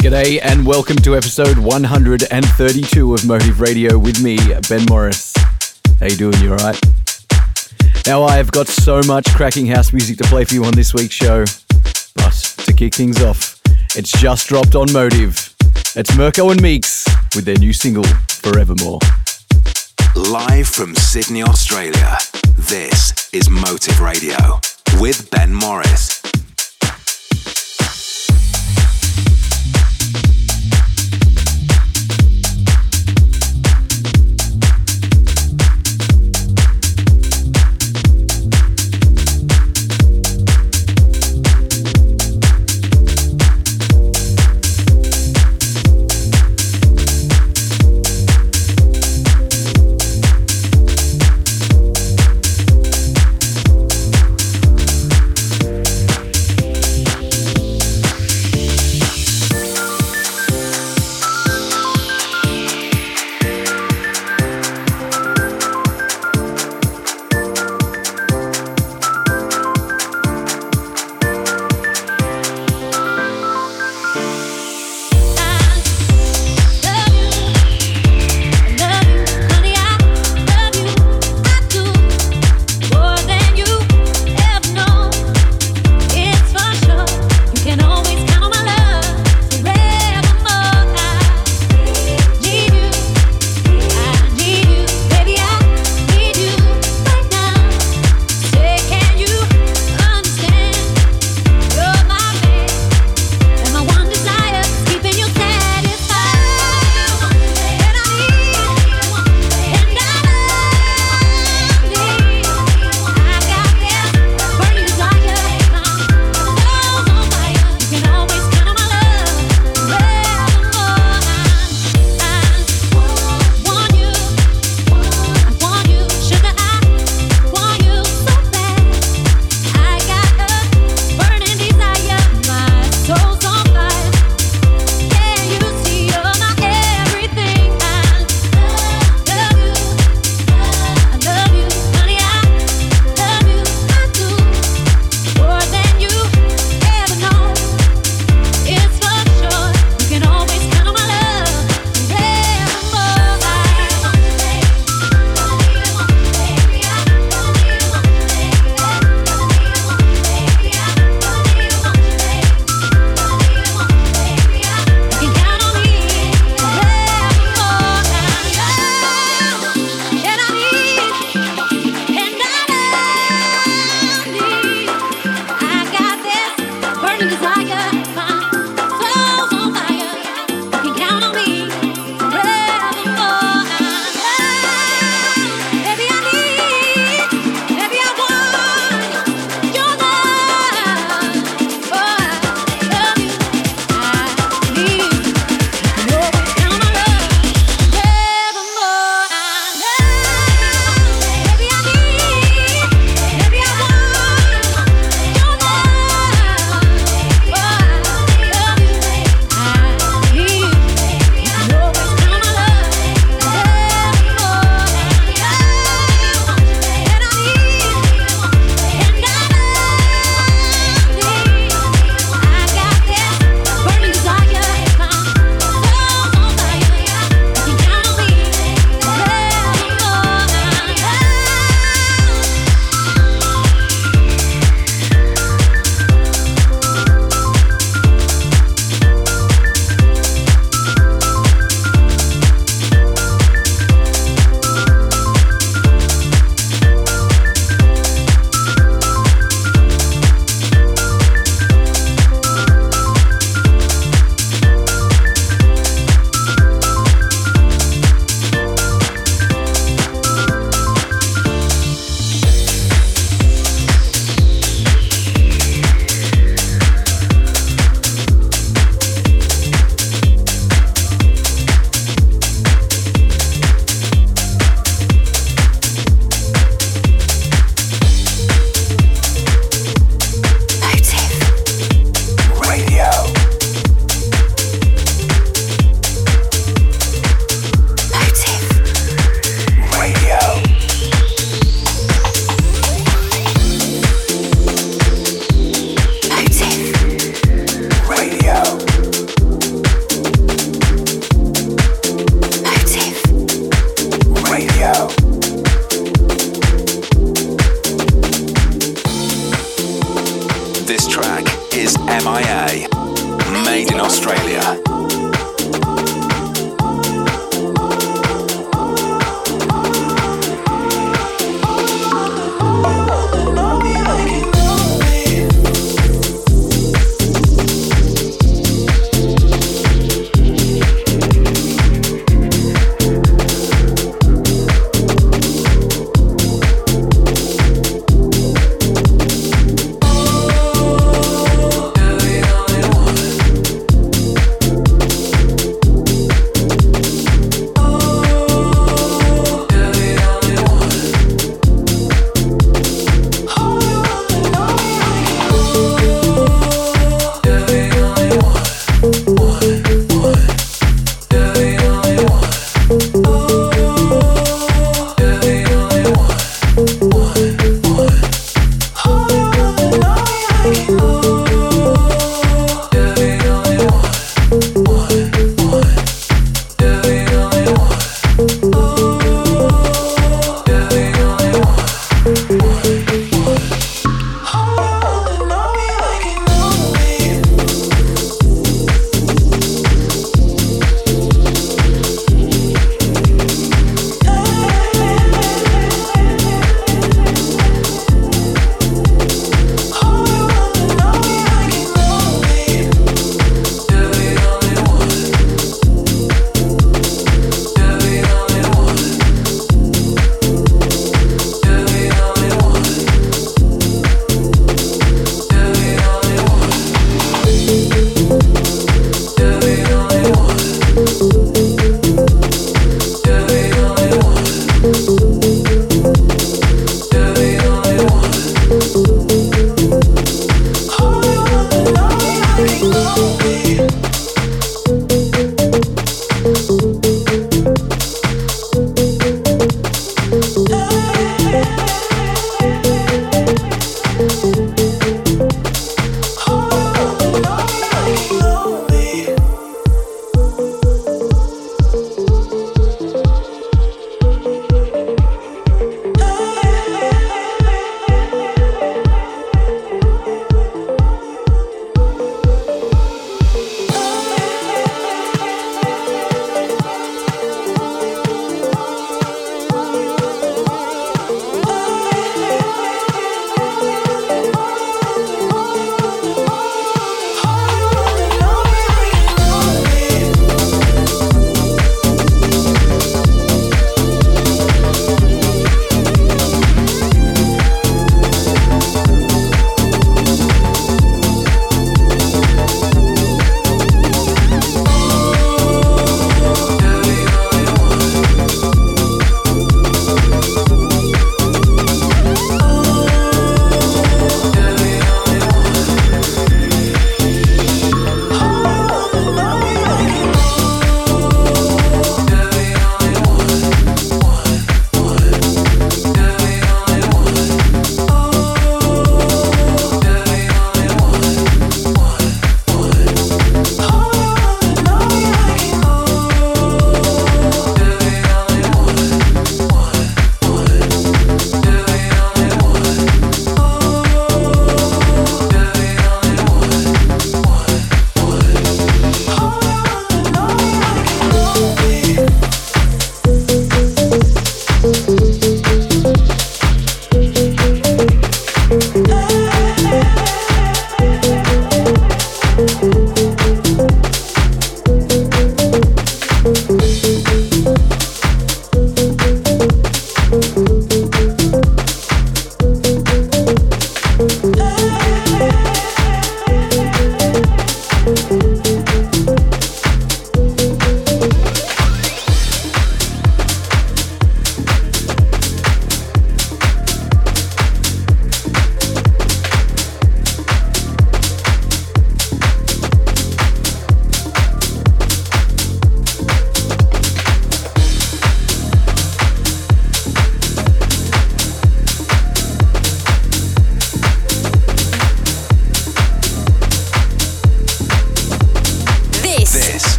G'day and welcome to episode 132 of Motive Radio with me, Ben Morris. How you doing? You alright? Now I've got so much cracking house music to play for you on this week's show, but to kick things off, it's just dropped on Motive. It's Mirko and Meex with their new single, Forevermore. Live from Sydney, Australia. This is Motive Radio with Ben Morris.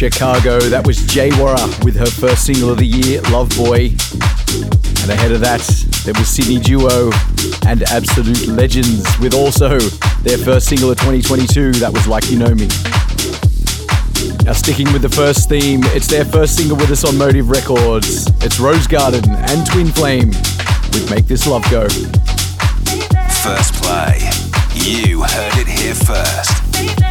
Chicago. That was Jawara with her first single of the year, Love Boy. And ahead of that, there was Sydney Duo and Absolute Legends with also their first single of 2022. That was Like You Know Me. Now, sticking with the first theme, it's their first single with us on Motive Records. It's Rose Garden and Twin Flame with Make This Love Go. First play. You heard it here first.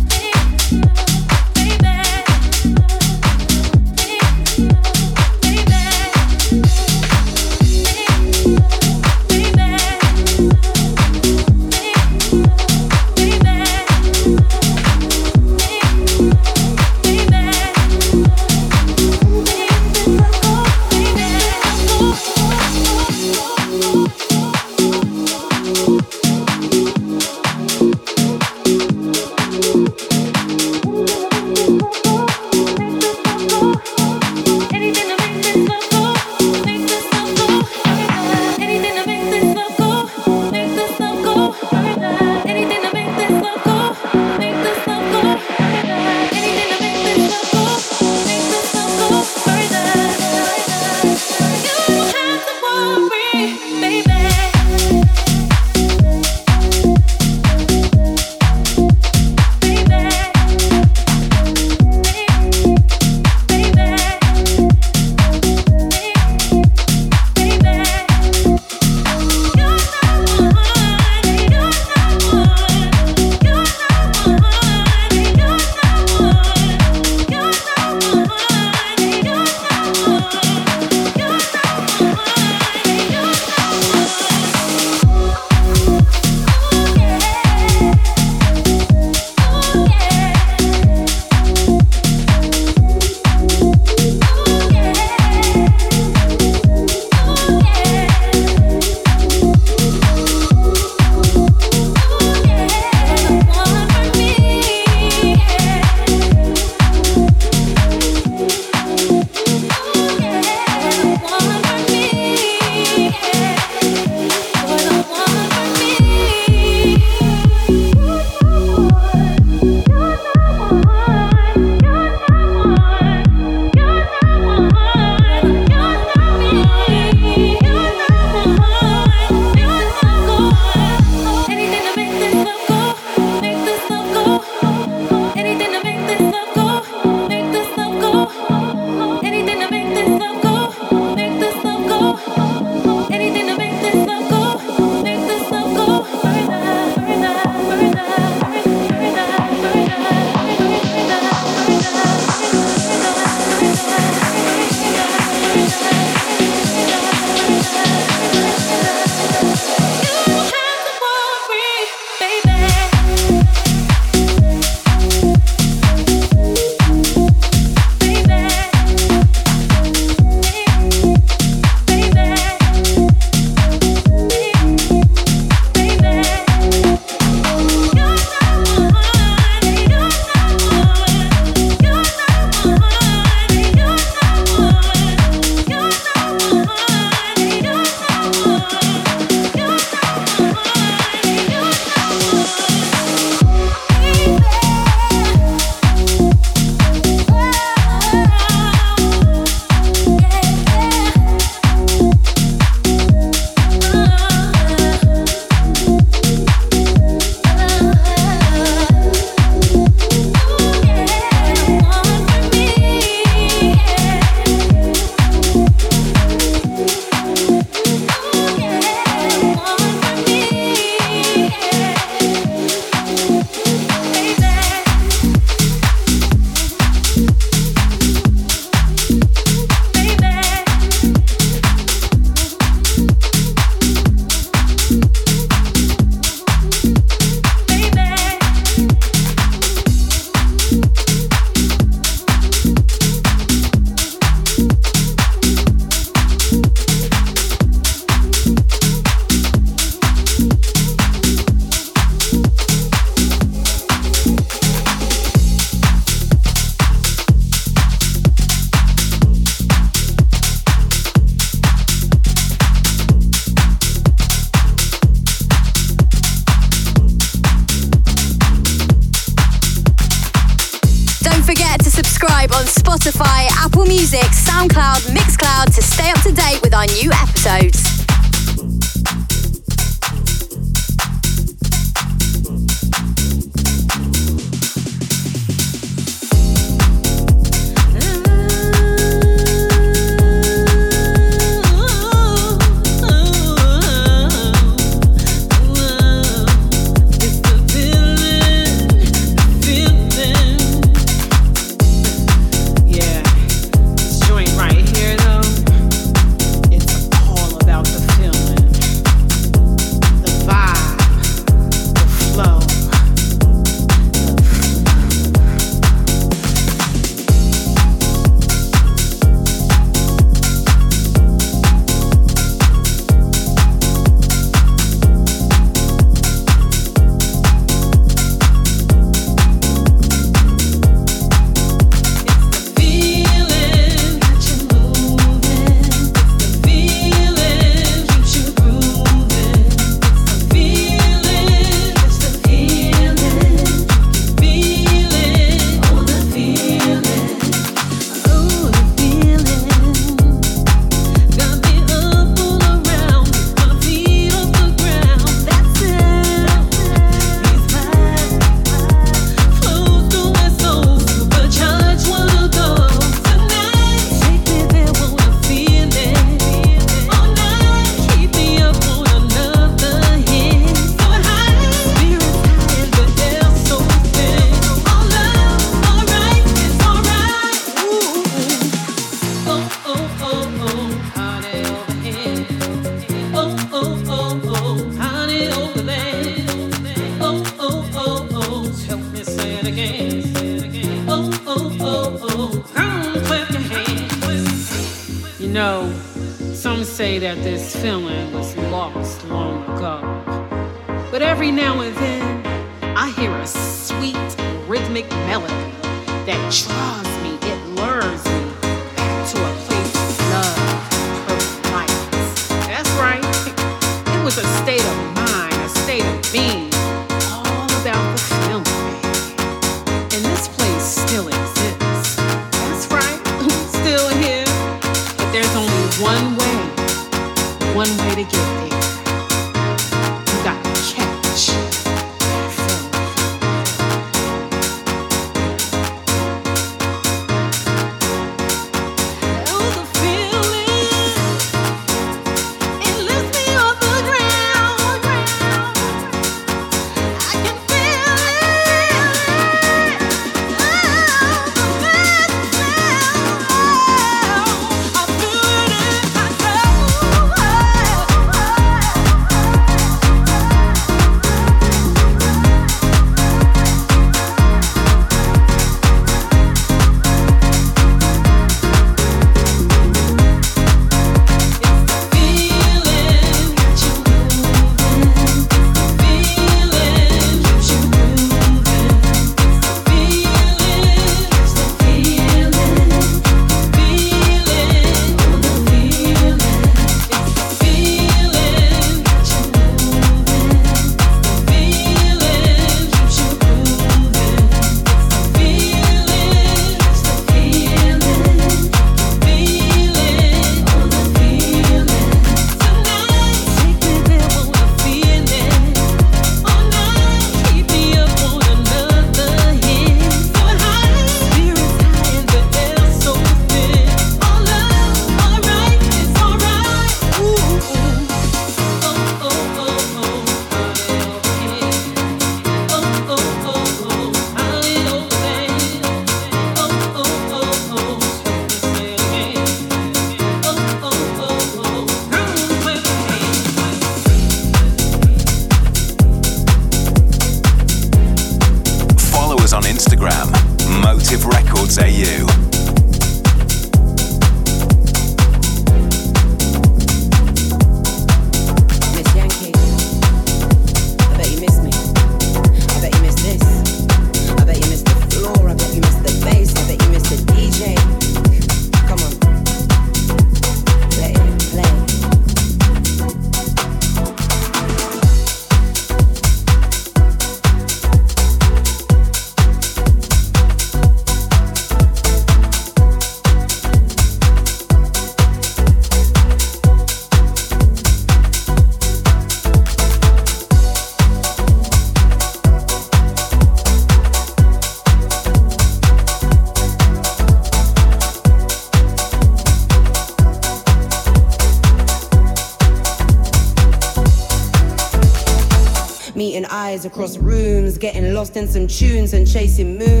across rooms, getting lost in some tunes and chasing moons.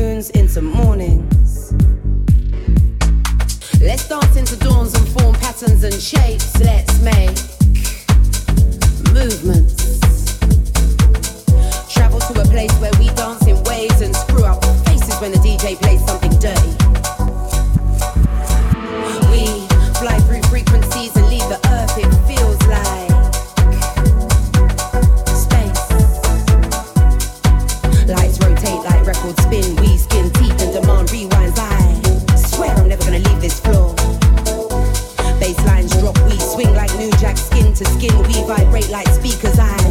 we vibrate like speakers. I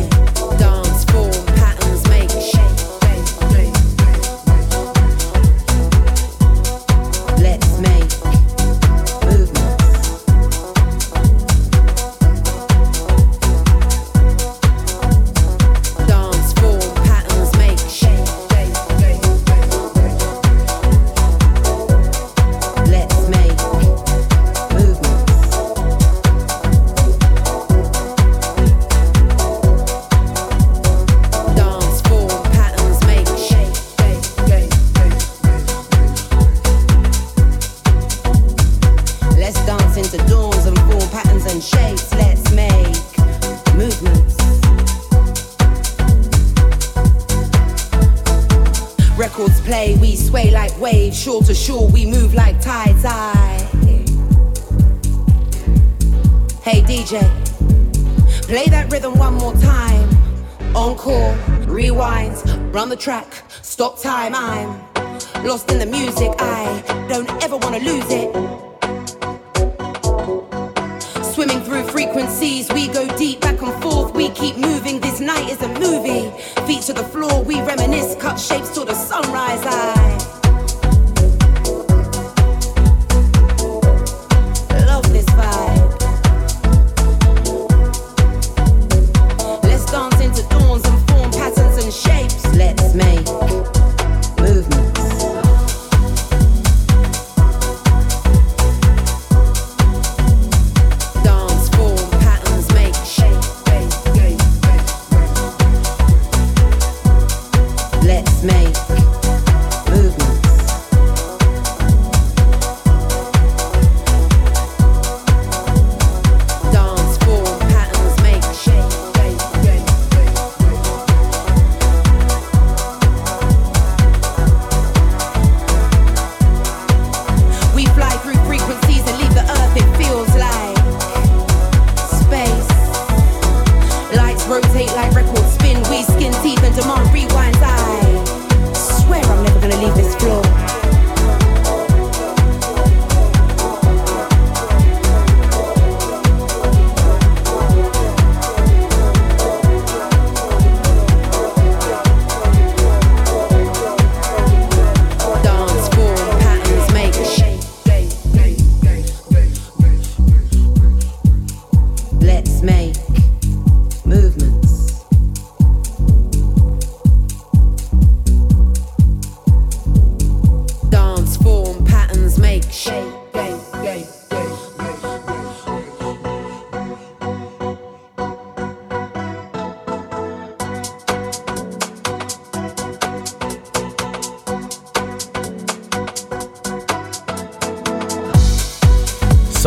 track. Stop time, I'm lost in the music. I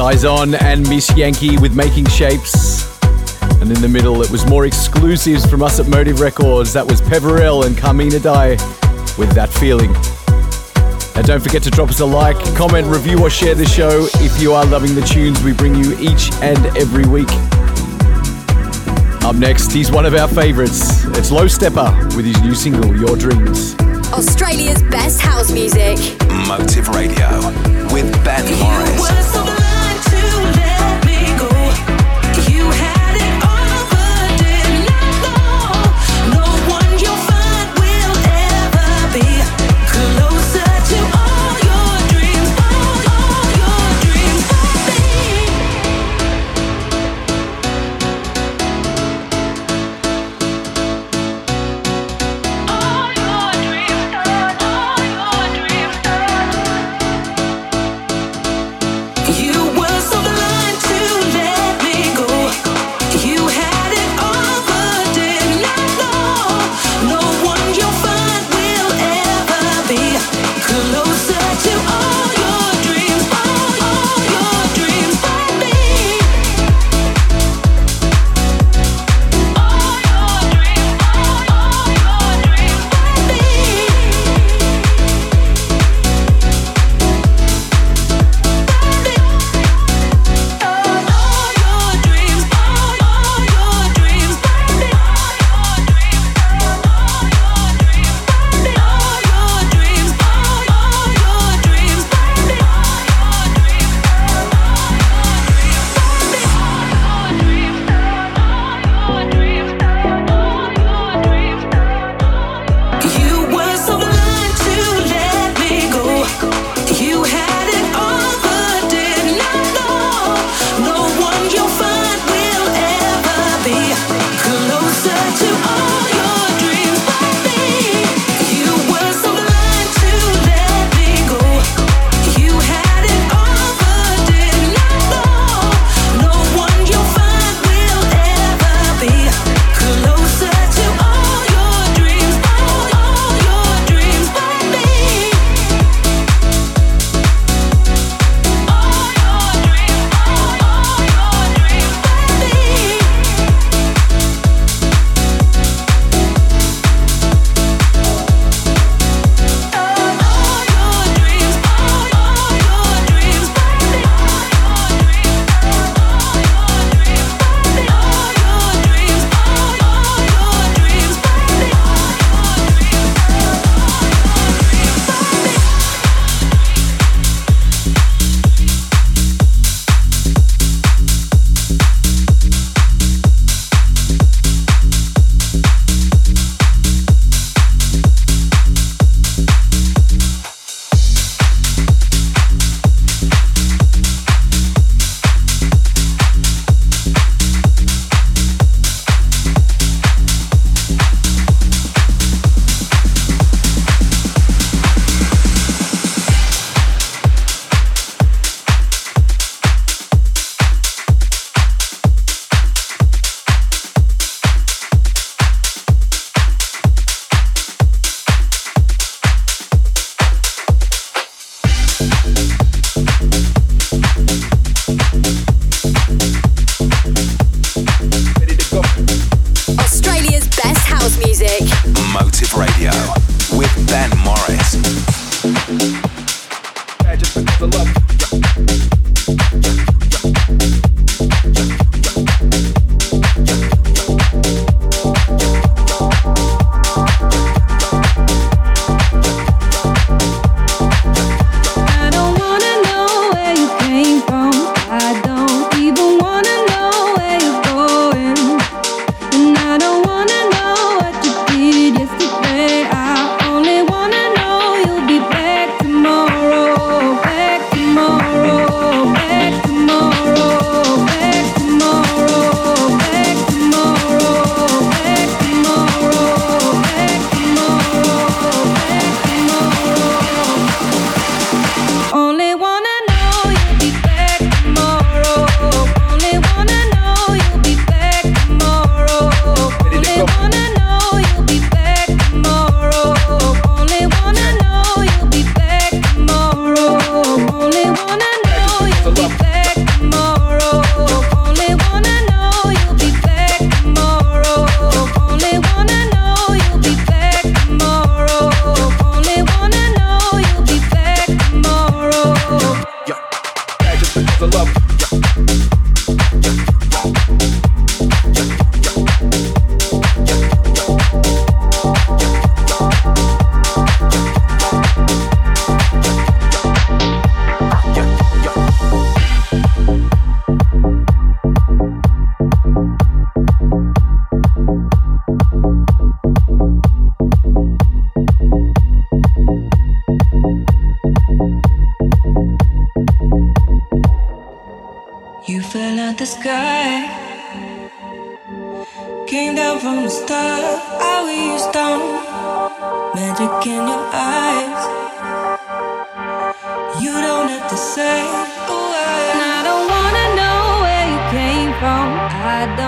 Sizon and Miss Yankee with Making Shapes. And in the middle, it was more exclusives from us at Motive Records. That was Peverell and Carmina Dye with That Feeling. And don't forget to drop us a like, comment, review, or share the show if you are loving the tunes we bring you each and every week. Up next, he's one of our favourites. It's Low Steppa with his new single, Your Dreams. Australia's best house music. Motive Radio with Ben Morris.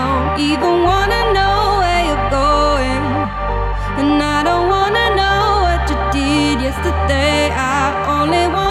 don't even wanna know where you're going, and I don't wanna know what you did yesterday. I only wanna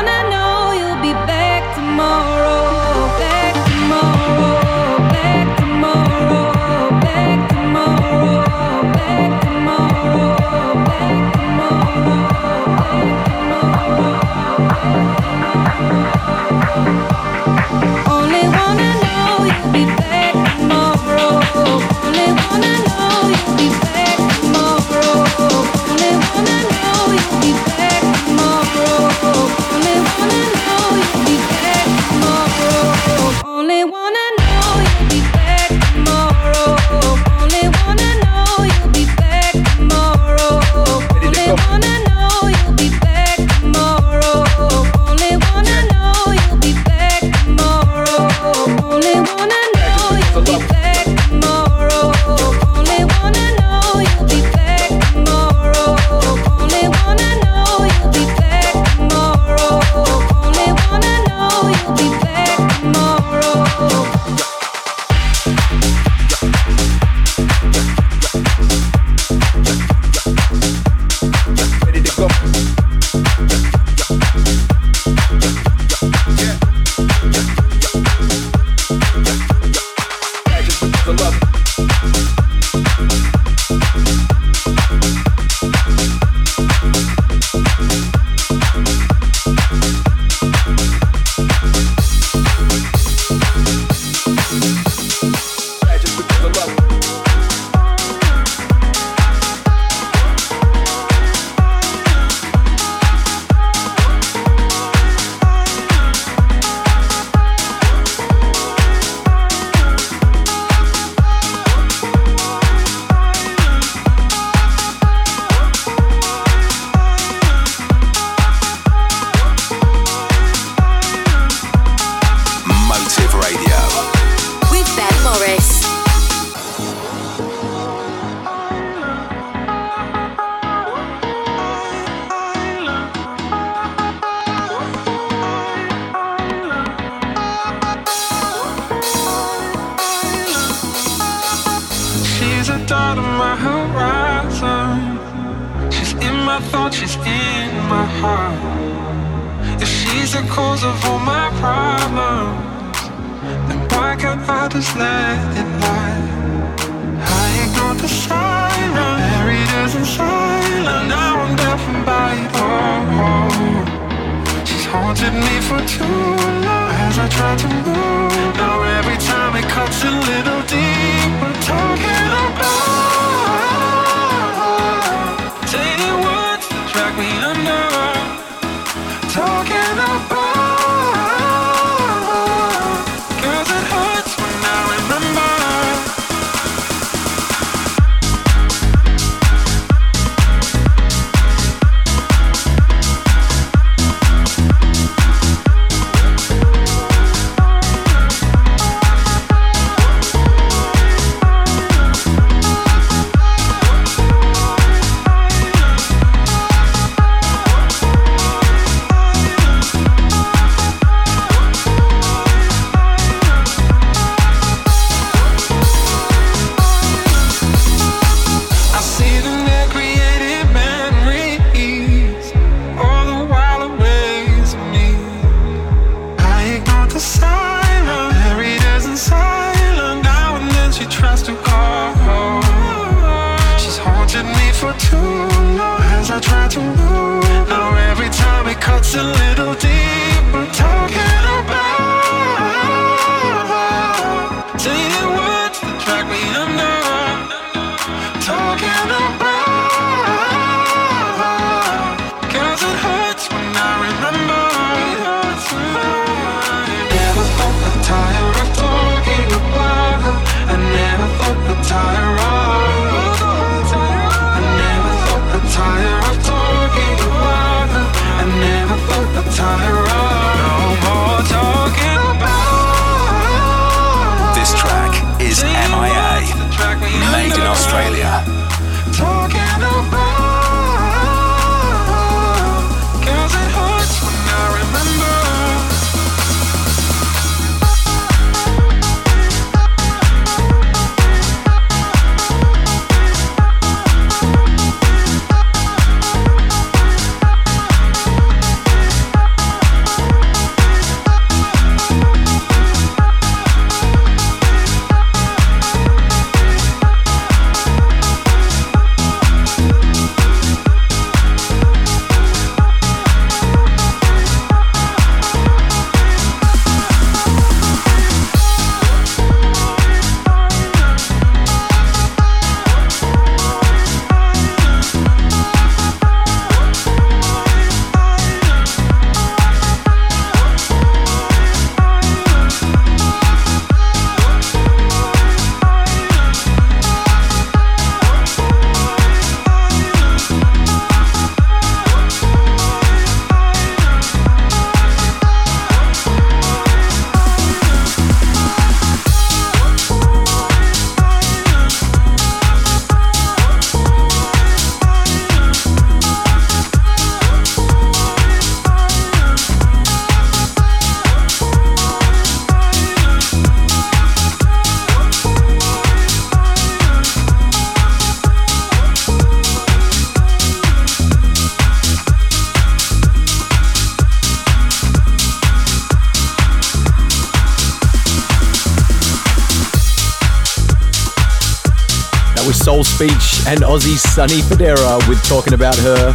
and Aussie's Sunny Federa with Talking About Her.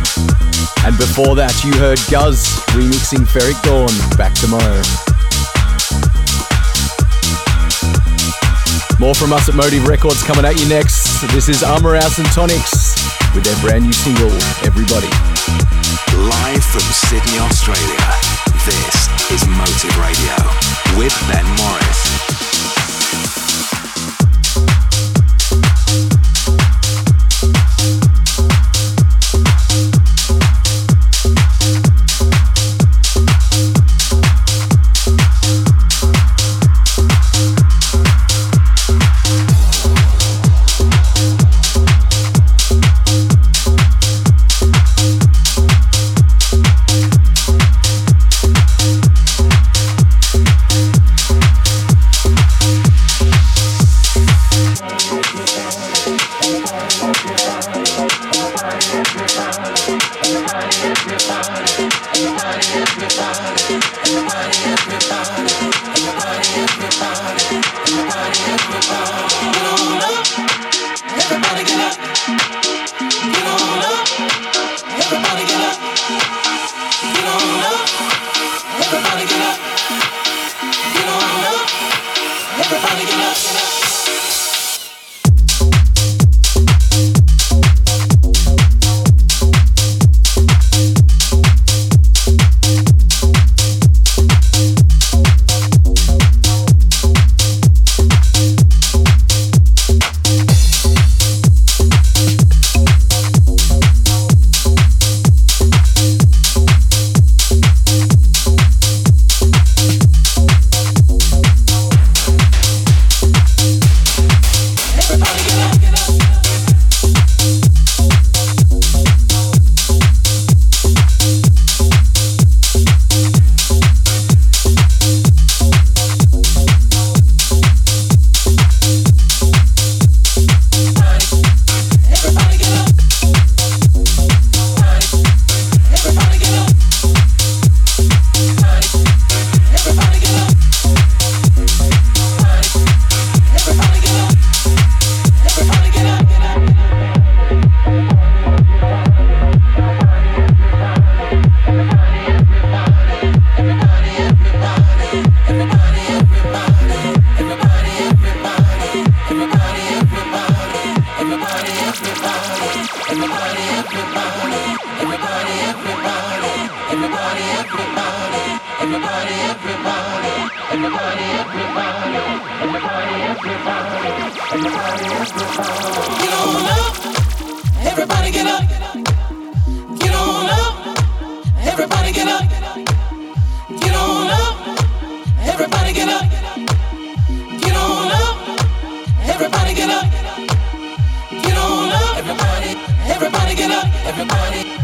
And before that, you heard Guz remixing Ferreck Dawn, Back Tomorrow. More from us at Motive Records coming at you next. This is Armour House and Tonics with their brand new single, Everybody. Live from Sydney, Australia. This is Motive Radio with Ben Morris. Everybody get up. Get on up. Everybody get up. Get on up. Everybody get up. Get on up. Everybody Everybody get up. Everybody.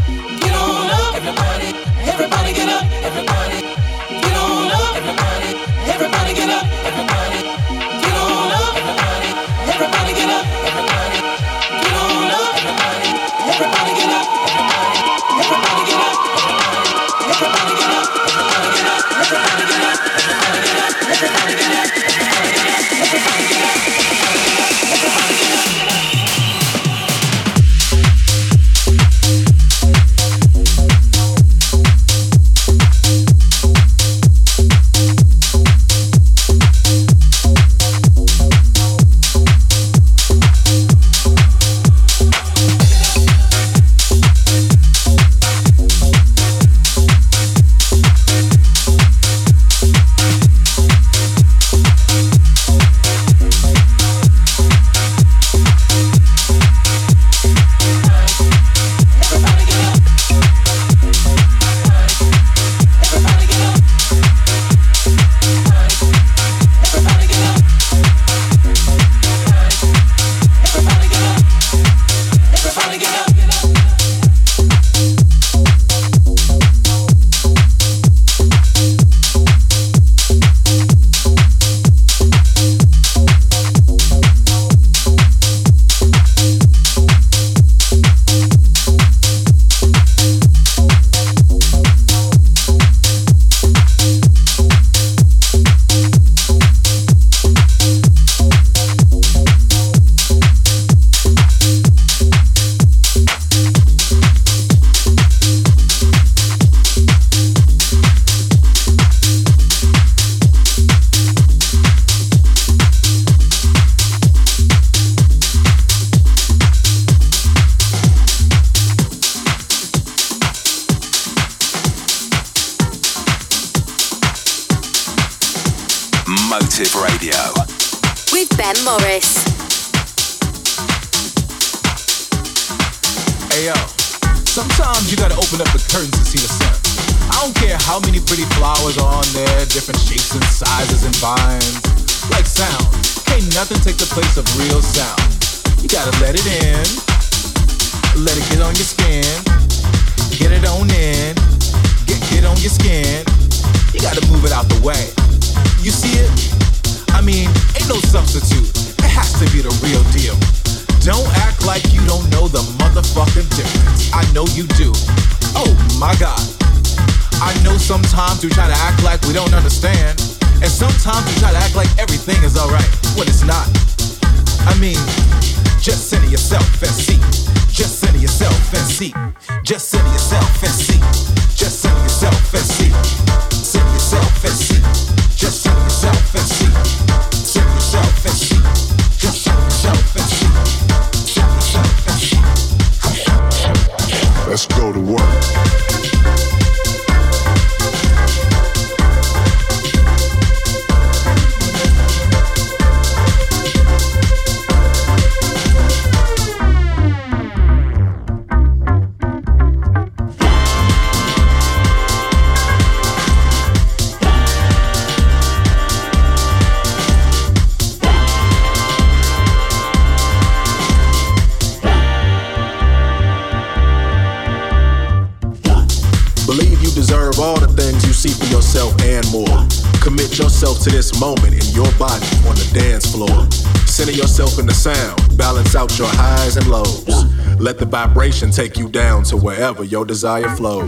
Center yourself in the sound, balance out your highs and lows. Let the vibration take you down to wherever your desire flows.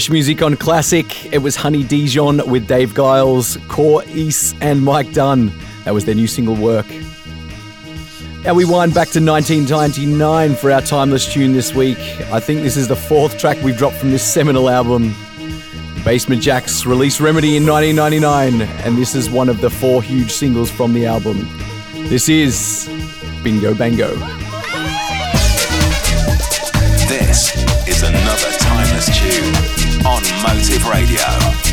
Fresh music on Classic. It was Honey Dijon with Dave Giles, Core East, and Mike Dunn. That was their new single work. Now we wind back to 1999 for our timeless tune this week. I think this is the fourth track we've dropped from this seminal album. Basement Jaxx released Remedy in 1999, and this is one of the four huge singles from the album. This is Bingo Bango. Motive Radio.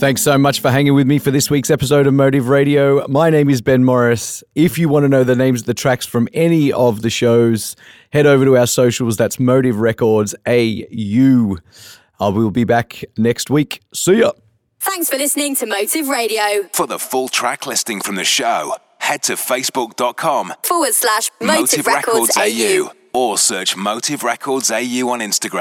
Thanks so much for hanging with me for this week's episode of Motive Radio. My name is Ben Morris. If you want to know the names of the tracks from any of the shows, head over to our socials. That's Motive Records AU. I uh, will be back next week. See ya. Thanks for listening to Motive Radio. For the full track listing from the show, head to facebook.com Forward slash Motive, Records, AU. or search Motive Records AU on Instagram.